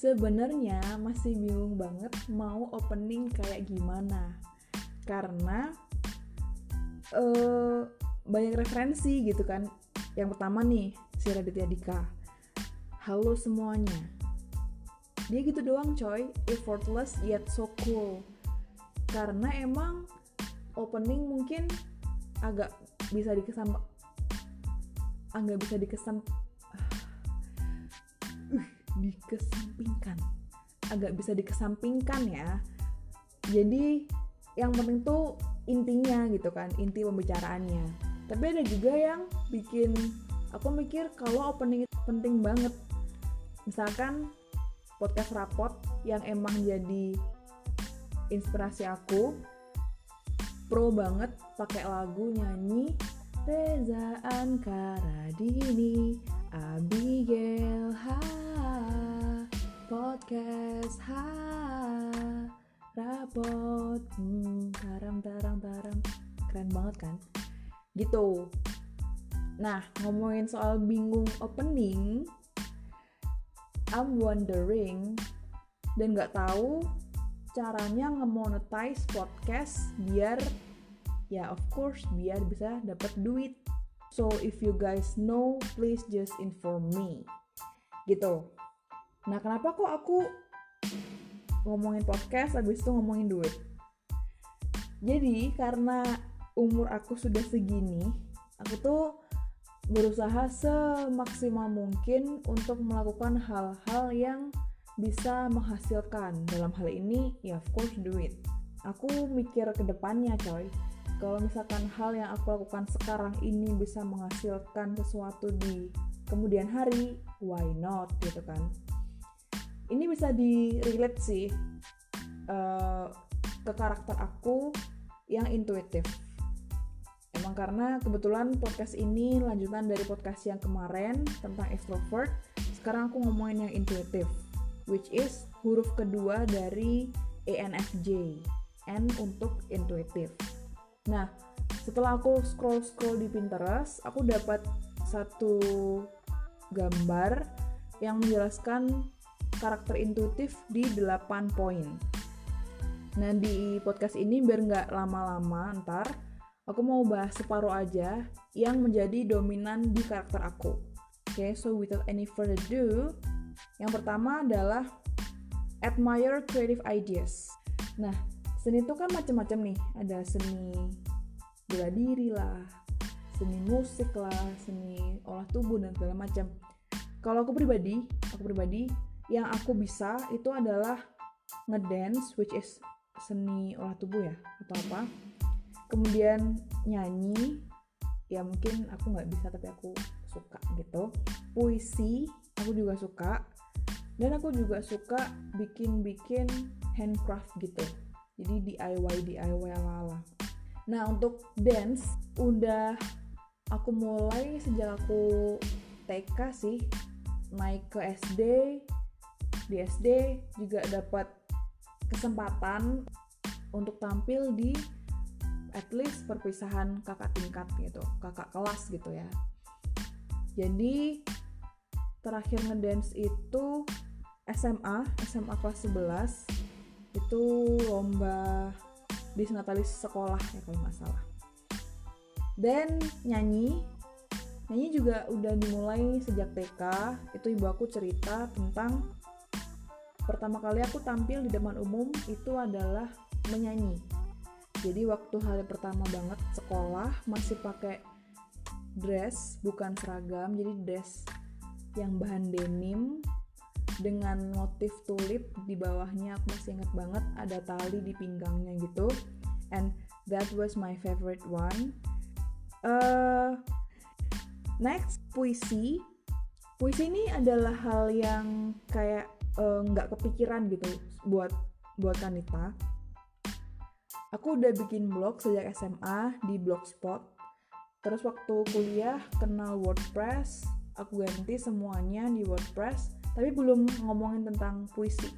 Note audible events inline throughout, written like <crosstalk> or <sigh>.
sebenarnya masih bingung banget mau opening kayak gimana. Karena uh, banyak referensi gitu kan. Yang pertama nih si Raditya Dika. Halo semuanya. Dia gitu doang coy. Effortless yet so cool. Karena emang opening mungkin agak bisa dikesan agak bisa dikesan dikesampingkan. Agak bisa dikesampingkan ya. Jadi yang penting tuh intinya gitu kan inti pembicaraannya. Tapi ada juga yang bikin aku mikir kalau opening itu penting banget. Misalkan podcast rapot yang emang jadi inspirasi aku pro banget pakai lagu nyanyi Reza Ankaradini Abigail Ha podcast. Ha rapot hmm, taram taram taram. Keren banget kan? Gitu. Nah ngomongin soal bingung opening I'm wondering dan nggak tahu caranya nge-monetize podcast biar ya of course biar bisa dapat duit. So if you guys know please just inform me. Gitu nah kenapa kok aku ngomongin podcast habis itu ngomongin duit? Jadi karena umur aku sudah segini aku tuh berusaha semaksimal mungkin untuk melakukan hal-hal yang bisa menghasilkan. Dalam hal ini ya of course duit. Aku mikir ke depannya coy. Kalau misalkan hal yang aku lakukan sekarang ini bisa menghasilkan sesuatu di kemudian hari why not gitu kan ini bisa di relate sih uh, ke karakter aku yang intuitif emang karena kebetulan podcast ini lanjutan dari podcast yang kemarin tentang extrovert sekarang aku ngomongin yang intuitif which is huruf kedua dari ENFJ. N untuk intuitif. Nah, setelah aku scroll-scroll di Pinterest, aku dapat satu gambar yang menjelaskan karakter intuitif di 8 poin. Nah, di podcast ini biar nggak lama-lama ntar, aku mau bahas separuh aja yang menjadi dominan di karakter aku. Oke, okay, so without any further ado, yang pertama adalah admire creative ideas. Nah, seni itu kan macam-macam nih. Ada seni bela diri lah, seni musik lah, seni olah tubuh dan segala macam. Kalau aku pribadi, aku pribadi yang aku bisa itu adalah ngedance which is seni olah tubuh ya atau apa. Kemudian nyanyi, ya mungkin aku nggak bisa tapi aku suka gitu. Puisi, aku juga suka dan aku juga suka bikin-bikin handcraft gitu jadi DIY DIY ala-ala nah untuk dance udah aku mulai sejak aku TK sih naik ke SD di SD juga dapat kesempatan untuk tampil di at least perpisahan kakak tingkat gitu kakak kelas gitu ya. Jadi terakhir ngedance itu SMA SMA kelas 11 itu lomba di Natalis sekolah ya kalau nggak salah. Dan nyanyi nyanyi juga udah dimulai sejak TK itu ibu aku cerita tentang pertama kali aku tampil di depan umum itu adalah menyanyi. Jadi waktu hari pertama banget sekolah masih pakai dress bukan seragam jadi dress yang bahan denim dengan motif tulip di bawahnya aku masih inget banget ada tali di pinggangnya gitu. And that was my favorite one. Uh, next puisi. Puisi ini adalah hal yang kayak nggak uh, kepikiran gitu buat buat Kanita aku udah bikin blog sejak SMA di blogspot. Terus waktu kuliah kenal WordPress aku ganti semuanya di WordPress tapi belum ngomongin tentang puisi.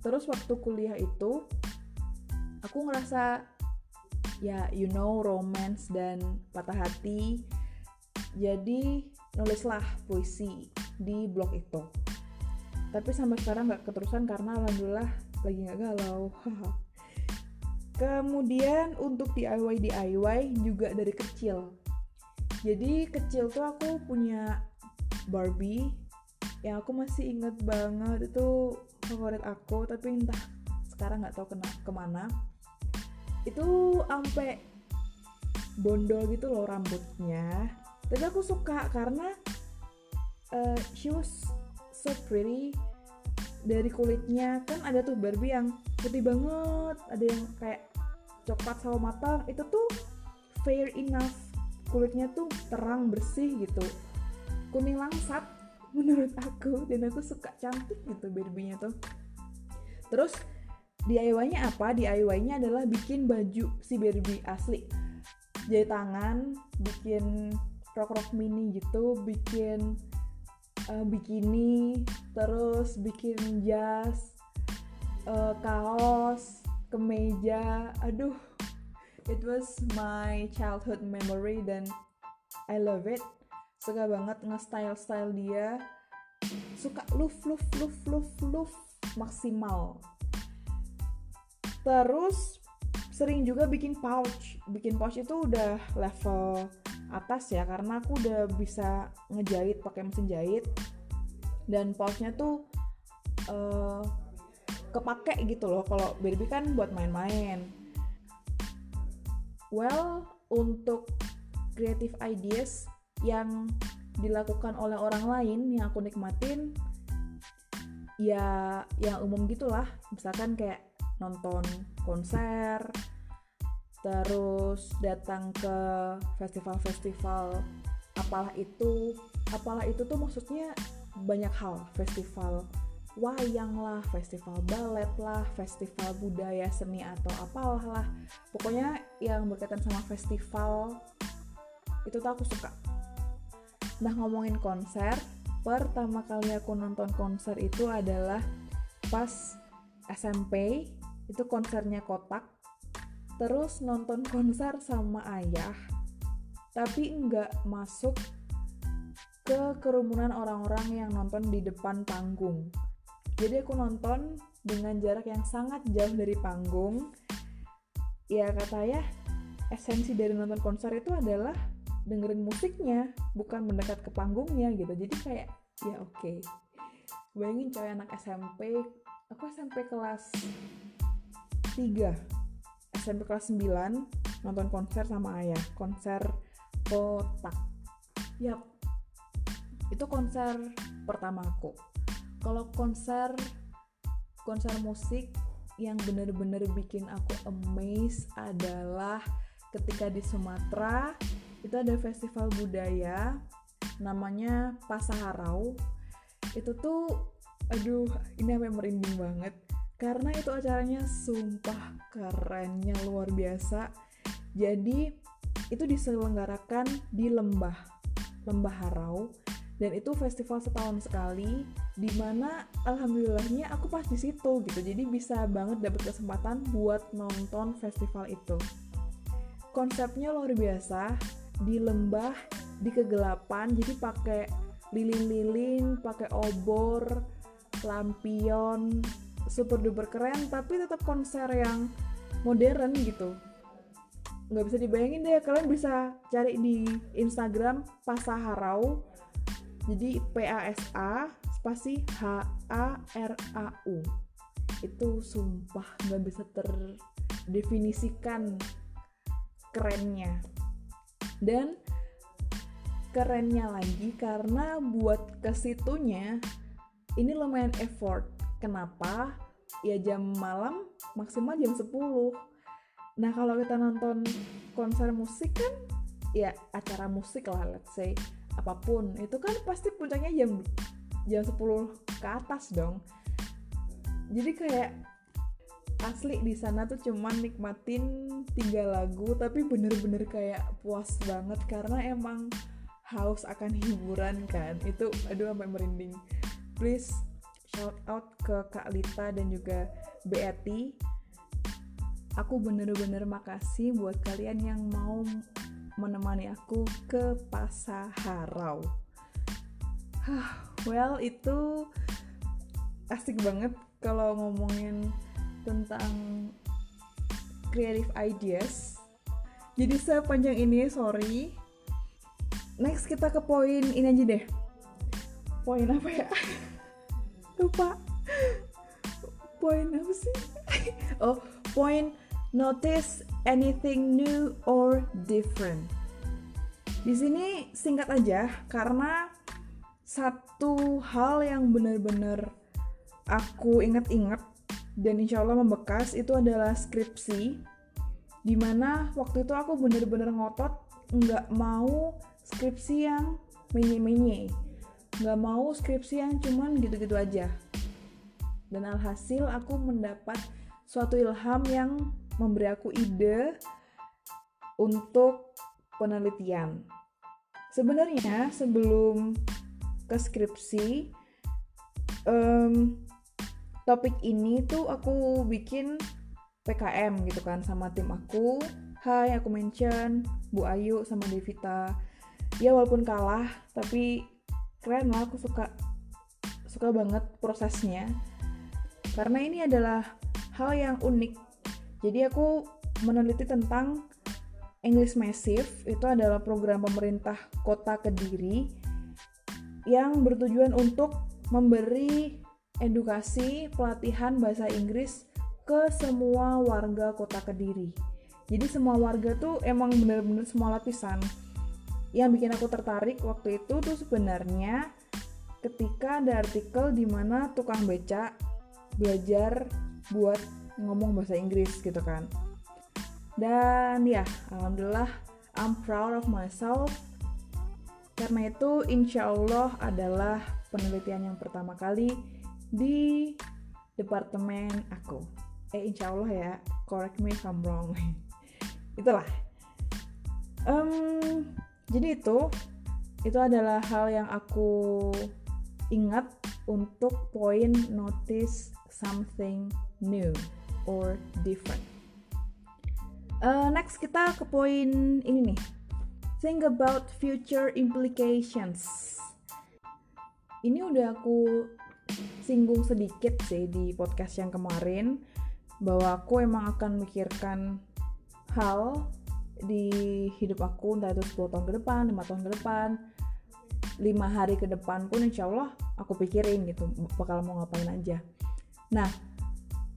Terus waktu kuliah itu aku ngerasa ya you know romance dan patah hati. Jadi nulislah puisi di blog itu tapi sampai sekarang nggak keterusan karena alhamdulillah lagi nggak galau. <laughs> Kemudian untuk DIY DIY juga dari kecil. Jadi kecil tuh aku punya Barbie yang aku masih inget banget. Itu favorit aku tapi entah sekarang nggak tahu kena ke mana. Itu sampai bondol gitu loh rambutnya. Tapi aku suka karena uh, she was so pretty. Dari kulitnya kan ada tuh Barbie yang putih banget ada yang kayak coklat sama matang. Itu tuh fair enough. Kulitnya tuh terang bersih gitu. Kuning langsat <laughs> menurut aku. Dan aku suka cantik gitu Barbie-nya tuh. Terus DIY-nya apa? DIY-nya adalah bikin baju si Barbie asli. Jahit tangan bikin rok-rok mini gitu bikin uh, bikini terus bikin jas uh, kaos kemeja. Aduh it was my childhood memory dan I love it. Suka banget nge-style style dia. Suka luf luf luf luf luf maksimal. Terus sering juga bikin pouch. Bikin pouch itu udah level atas ya karena aku udah bisa ngejahit pakai mesin jahit. Dan pouchnya tuh uh, kepake gitu loh kalau Barbie kan buat main-main. Well untuk creative ideas yang dilakukan oleh orang lain yang aku nikmatin ya yang umum gitulah. Misalkan kayak nonton konser terus datang ke festival-festival apalah itu apalah itu tuh maksudnya banyak hal festival wayang lah, festival balet lah, festival budaya seni atau apalah lah. Pokoknya yang berkaitan sama festival itu tuh aku suka. Nah ngomongin konser, pertama kali aku nonton konser itu adalah pas SMP, itu konsernya kotak. Terus nonton konser sama ayah, tapi nggak masuk ke kerumunan orang-orang yang nonton di depan panggung. Jadi aku nonton dengan jarak yang sangat jauh dari panggung. Ya kata ya esensi dari nonton konser itu adalah dengerin musiknya bukan mendekat ke panggungnya gitu. Jadi kayak ya oke. Okay. bayangin cowok anak SMP aku SMP kelas 3 SMP kelas 9 nonton konser sama ayah. Konser kotak. Yap. Itu konser pertamaku kalau konser konser musik yang bener-bener bikin aku amazed adalah ketika di Sumatera itu ada festival budaya namanya Pasaharau itu tuh aduh ini sampai merinding banget karena itu acaranya sumpah kerennya luar biasa. Jadi itu diselenggarakan di lembah lembah Harau. Dan itu festival setahun sekali di mana alhamdulillahnya aku pas di situ gitu. Jadi bisa banget dapat kesempatan buat nonton festival itu. Konsepnya luar biasa di lembah di kegelapan. Jadi pakai lilin-lilin pakai obor lampion super duper keren tapi tetap konser yang modern gitu. Nggak bisa dibayangin deh kalian bisa cari di Instagram Pasaharau jadi PASA spasi H A R A U. Itu sumpah nggak bisa terdefinisikan kerennya. Dan kerennya lagi karena buat ke situnya ini lumayan effort kenapa? Ya jam malam maksimal jam 10 nah kalau kita nonton konser musik kan ya acara musik lah let's say apa pun. Itu kan pasti puncaknya jam jam 10 ke atas dong. Jadi kayak asli di sana tuh cuman nikmatin tiga lagu tapi bener-bener kayak puas banget karena emang haus akan hiburan kan. Itu aduh sampai merinding. Please shout out ke Kak Lita dan juga Beati aku bener-bener makasih buat kalian yang mau menemani aku ke Pasaharau. well, itu asik banget kalau ngomongin tentang creative ideas. Jadi sepanjang ini sorry. Next kita ke poin ini aja deh. Poin apa ya? <laughs> Lupa. Poin apa sih? <laughs> oh, poin notice anything new or different. Di sini singkat aja karena satu hal yang benar-benar aku inget-inget dan insya Allah membekas itu adalah skripsi di mana waktu itu aku bener-bener ngotot nggak mau skripsi yang menye-menye nggak mau skripsi yang cuman gitu-gitu aja. Dan alhasil aku mendapat suatu ilham yang memberi aku ide untuk penelitian. Sebenarnya sebelum ke skripsi um, topik ini tuh aku bikin PKM gitu kan sama tim aku. Hai aku mention Bu Ayu sama Devita. Ya walaupun kalah tapi keren lah aku suka suka banget prosesnya karena ini adalah hal yang unik jadi aku meneliti tentang English Massive itu adalah program pemerintah kota Kediri yang bertujuan untuk memberi edukasi pelatihan bahasa Inggris ke semua warga kota Kediri. Jadi semua warga tuh emang bener-bener semua lapisan. Yang bikin aku tertarik waktu itu tuh sebenarnya ketika ada artikel di mana tukang beca belajar buat ngomong bahasa Inggris gitu kan. Dan ya, alhamdulillah I'm proud of myself. Karena itu insya Allah adalah penelitian yang pertama kali di departemen aku. Eh insya Allah ya, correct me if I'm wrong. <laughs> Itulah. Um, jadi itu, itu adalah hal yang aku ingat untuk poin notice something new or different. Uh, next kita ke poin ini nih. Think about future implications. Ini udah aku singgung sedikit sih di podcast yang kemarin bahwa aku emang akan mikirkan hal di hidup aku entah itu 10 tahun ke depan, 5 tahun ke depan, 5 hari ke depan pun insya Allah aku pikirin gitu bakal mau ngapain aja. Nah,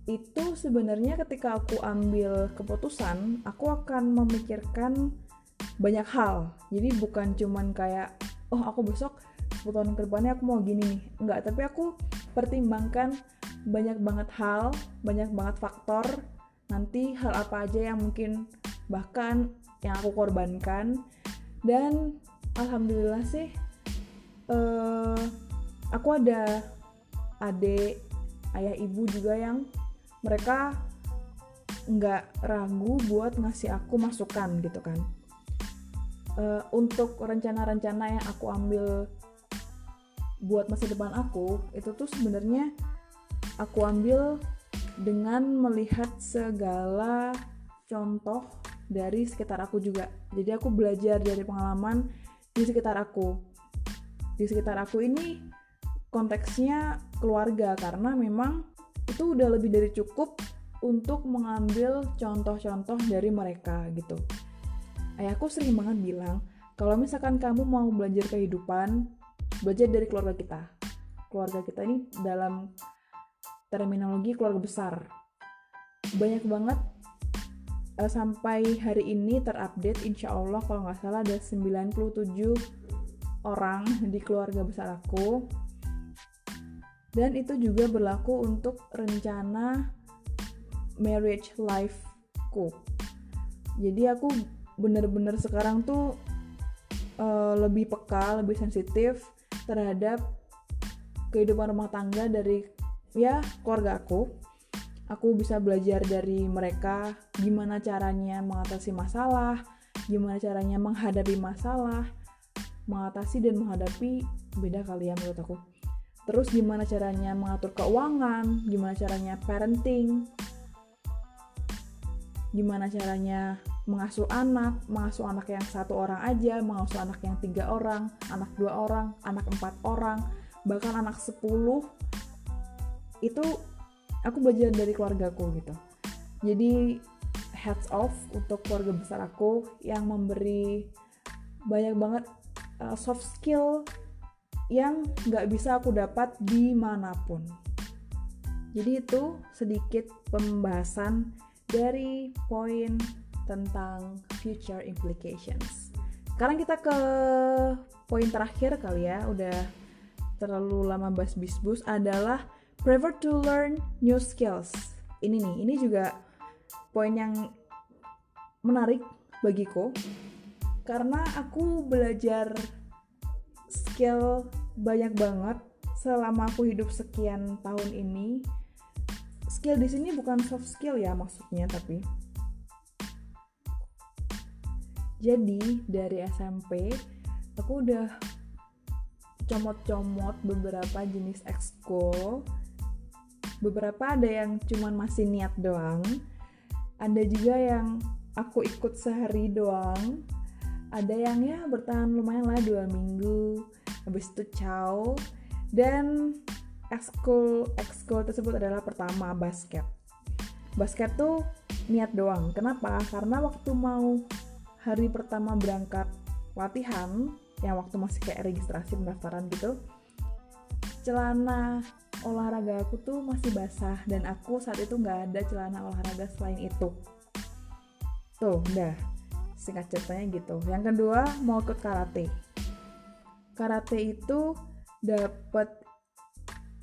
itu sebenarnya ketika aku ambil keputusan, aku akan memikirkan banyak hal. Jadi bukan cuman kayak, oh aku besok 10 tahun ke depannya aku mau gini nih. Enggak, tapi aku pertimbangkan banyak banget hal, banyak banget faktor. Nanti hal apa aja yang mungkin bahkan yang aku korbankan. Dan alhamdulillah sih, uh, aku ada adik, ayah ibu juga yang mereka nggak ragu buat ngasih aku masukan gitu kan. Uh, untuk rencana-rencana yang aku ambil buat masa depan aku itu tuh sebenarnya aku ambil dengan melihat segala contoh dari sekitar aku juga. Jadi aku belajar dari pengalaman di sekitar aku. Di sekitar aku ini konteksnya keluarga karena memang itu udah lebih dari cukup untuk mengambil contoh-contoh dari mereka gitu. Ayahku sering banget bilang, kalau misalkan kamu mau belajar kehidupan, belajar dari keluarga kita keluarga kita ini dalam terminologi keluarga besar banyak banget uh, sampai hari ini terupdate insya Allah kalau nggak salah ada 97 orang di keluarga besar aku dan itu juga berlaku untuk rencana marriage life-ku jadi aku bener-bener sekarang tuh uh, lebih peka, lebih sensitif terhadap kehidupan rumah tangga dari ya keluarga aku. Aku bisa belajar dari mereka gimana caranya mengatasi masalah, gimana caranya menghadapi masalah, mengatasi dan menghadapi beda kali ya menurut aku. Terus gimana caranya mengatur keuangan, gimana caranya parenting, gimana caranya mengasuh anak, mengasuh anak yang satu orang aja, mengasuh anak yang tiga orang, anak dua orang, anak empat orang, bahkan anak sepuluh itu aku belajar dari keluargaku gitu jadi heads off untuk keluarga besar aku yang memberi banyak banget uh, soft skill yang nggak bisa aku dapat di mana pun. Jadi itu sedikit pembahasan dari poin tentang future implications. Sekarang kita ke poin terakhir kali ya, udah terlalu lama bahas bisbus adalah prefer to learn new skills. Ini nih, ini juga poin yang menarik bagiku karena aku belajar skill banyak banget selama aku hidup sekian tahun ini. Skill di sini bukan soft skill ya maksudnya tapi jadi dari SMP aku udah comot-comot beberapa jenis ekskul beberapa ada yang cuman masih niat doang. Ada juga yang aku ikut sehari doang. Ada yang ya bertahan lumayan lah dua minggu. Habis itu ciao. Dan ekskul ekskul tersebut adalah pertama basket. Basket tuh niat doang. Kenapa? Karena waktu mau hari pertama berangkat latihan yang waktu masih kayak registrasi pendaftaran gitu celana olahraga aku tuh masih basah dan aku saat itu nggak ada celana olahraga selain itu. Tuh udah singkat ceritanya gitu. Yang kedua mau ikut karate. Karate itu dapat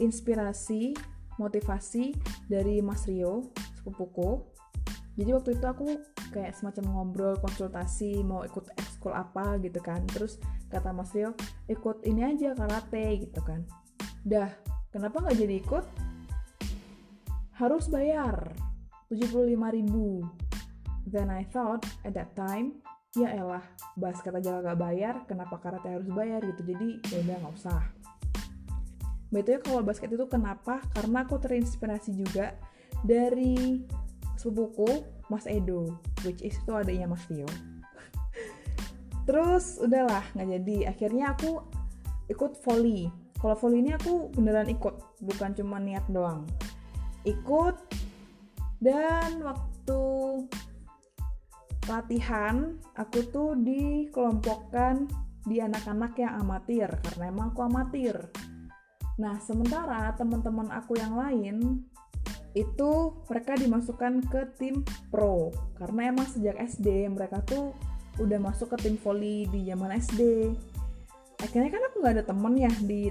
inspirasi motivasi dari Mas Rio sepupuku. Jadi waktu itu aku kayak semacam ngobrol konsultasi mau ikut ekskul apa gitu kan. Terus kata Mas Rio ikut ini aja karate gitu kan. Dah kenapa nggak jadi ikut harus bayar 75 ribu then I thought at that time ya elah basket aja gak bayar kenapa karate harus bayar gitu jadi ya udah nggak usah Betulnya kalau basket itu kenapa? Karena aku terinspirasi juga dari sepupuku Mas Edo, which is itu adanya Mas Tio. <laughs> Terus udahlah nggak jadi. Akhirnya aku ikut volley. Kalau volley ini aku beneran ikut, bukan cuma niat doang. Ikut dan waktu latihan aku tuh dikelompokkan di anak-anak yang amatir karena emang aku amatir. Nah, sementara teman-teman aku yang lain itu mereka dimasukkan ke tim pro karena emang sejak SD mereka tuh udah masuk ke tim volley di zaman SD. Akhirnya kan aku nggak ada temen ya di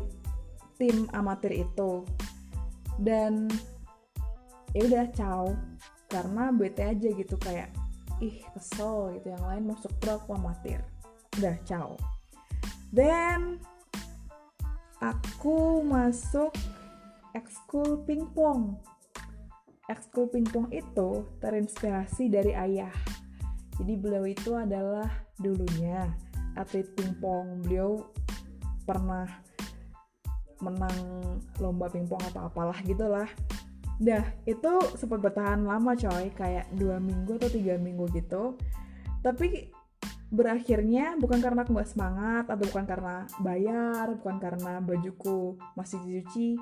tim amatir itu. Dan ya udah caw karena bete aja gitu kayak ih kesel gitu. Yang lain masuk pro aku amatir. Udah ciao. Then aku masuk ekskul pingpong. Ekskul pingpong itu terinspirasi dari ayah. Jadi beliau itu adalah dulunya atlet pingpong beliau pernah menang lomba pingpong atau apalah gitulah Dah, itu sempat bertahan lama coy, kayak dua minggu atau tiga minggu gitu. Tapi berakhirnya bukan karena aku gak semangat atau bukan karena bayar, bukan karena bajuku masih dicuci,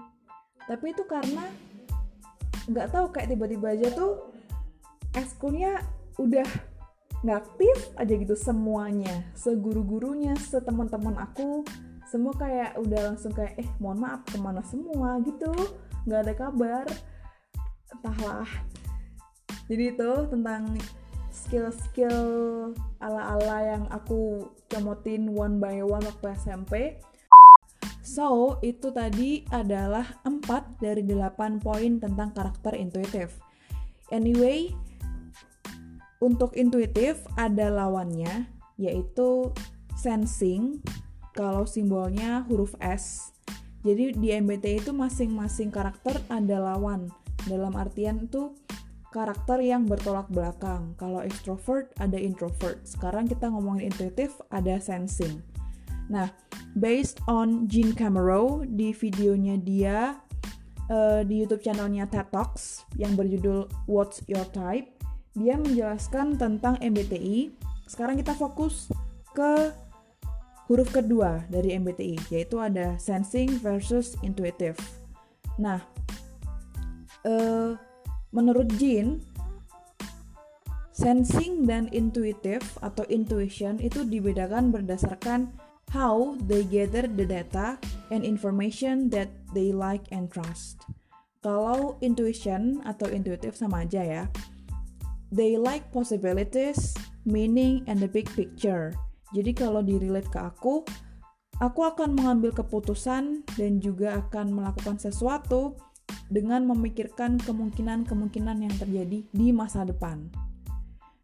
tapi itu karena nggak tahu kayak tiba-tiba aja tuh eskulnya udah nggak aktif aja gitu semuanya, seguru-gurunya, seteman-teman aku, semua kayak udah langsung kayak eh mohon maaf ke mana semua? gitu, nggak ada kabar. Entahlah. Jadi itu tentang skill-skill ala-ala yang aku comotin one by one waktu SMP So, itu tadi adalah 4 dari 8 poin tentang karakter intuitif. Anyway, untuk intuitif ada lawannya, yaitu sensing, kalau simbolnya huruf S. Jadi di MBTI itu masing-masing karakter ada lawan dalam artian itu karakter yang bertolak belakang. Kalau extrovert ada introvert. Sekarang kita ngomongin intuitif ada sensing. Nah, based on Jean Camero di videonya dia uh, di YouTube channelnya TED Talks yang berjudul What's Your Type, dia menjelaskan tentang MBTI. Sekarang kita fokus ke huruf kedua dari MBTI, yaitu ada sensing versus intuitive. Nah, uh, menurut Jean sensing dan intuitive atau intuition itu dibedakan berdasarkan how they gather the data and information that they like and trust. Kalau intuition atau intuitive sama aja ya. They like possibilities, meaning, and the big picture. Jadi kalau di-relate ke aku, aku akan mengambil keputusan dan juga akan melakukan sesuatu dengan memikirkan kemungkinan-kemungkinan yang terjadi di masa depan.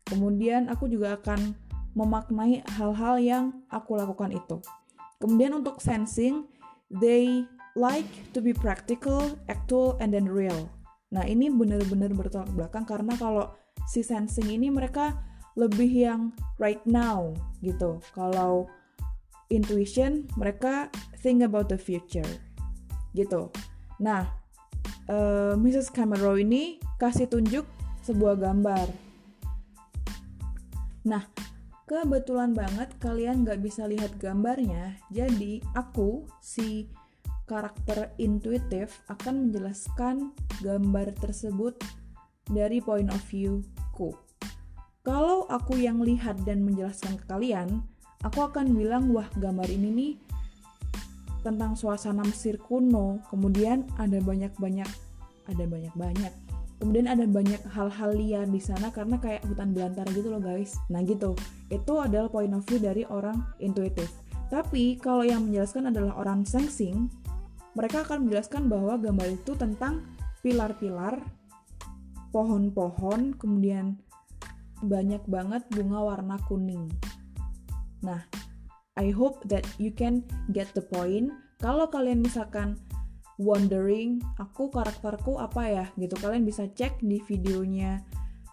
Kemudian aku juga akan memaknai hal-hal yang aku lakukan itu. Kemudian untuk sensing, they like to be practical, actual, and then real. Nah ini benar-benar bertolak belakang karena kalau si sensing ini mereka lebih yang right now gitu. Kalau intuition mereka think about the future gitu. Nah, uh, eh, Mrs. Cameron ini kasih tunjuk sebuah gambar. Nah, kebetulan banget kalian nggak bisa lihat gambarnya, jadi aku si karakter intuitif akan menjelaskan gambar tersebut dari point of view ku. Kalau aku yang lihat dan menjelaskan ke kalian, aku akan bilang wah gambar ini nih tentang suasana Mesir kuno. Kemudian ada banyak-banyak ada banyak-banyak. Kemudian ada banyak hal-hal liar di sana karena kayak hutan belantara gitu loh guys. Nah gitu, itu adalah point of view dari orang intuitif. Tapi kalau yang menjelaskan adalah orang sensing, mereka akan menjelaskan bahwa gambar itu tentang pilar-pilar pohon-pohon, kemudian banyak banget bunga warna kuning. Nah, I hope that you can get the point. Kalau kalian misalkan wondering, aku karakterku apa ya gitu, kalian bisa cek di videonya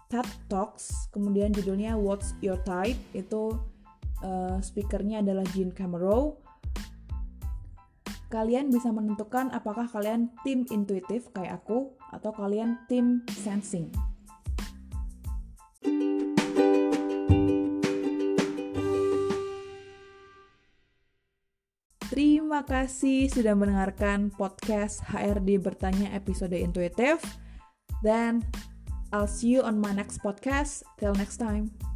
TED Talks, kemudian judulnya What's Your Type, itu uh, speakernya adalah Jean Cameron kalian bisa menentukan apakah kalian tim intuitif kayak aku atau kalian tim sensing. Terima kasih sudah mendengarkan podcast HRD Bertanya episode intuitif. Dan I'll see you on my next podcast. Till next time.